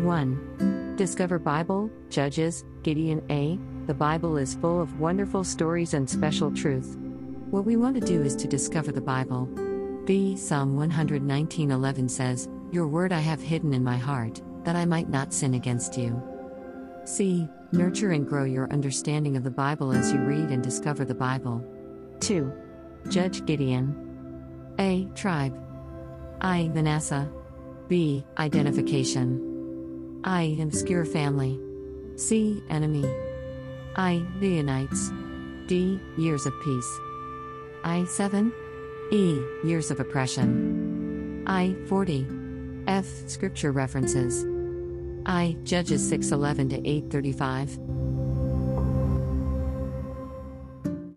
1. Discover Bible, Judges, Gideon A. The Bible is full of wonderful stories and special truth. What we want to do is to discover the Bible. B. Psalm 119:11 says, "Your word I have hidden in my heart, that I might not sin against you." C. Nurture and grow your understanding of the Bible as you read and discover the Bible. 2. Judge Gideon. A. Tribe. I. Manasseh. B. Identification. I. Obscure family. C. Enemy. I. Leonites. D. Years of peace. I. 7. E. Years of oppression. I. 40. F. Scripture references. I. Judges 6:11 to 8:35.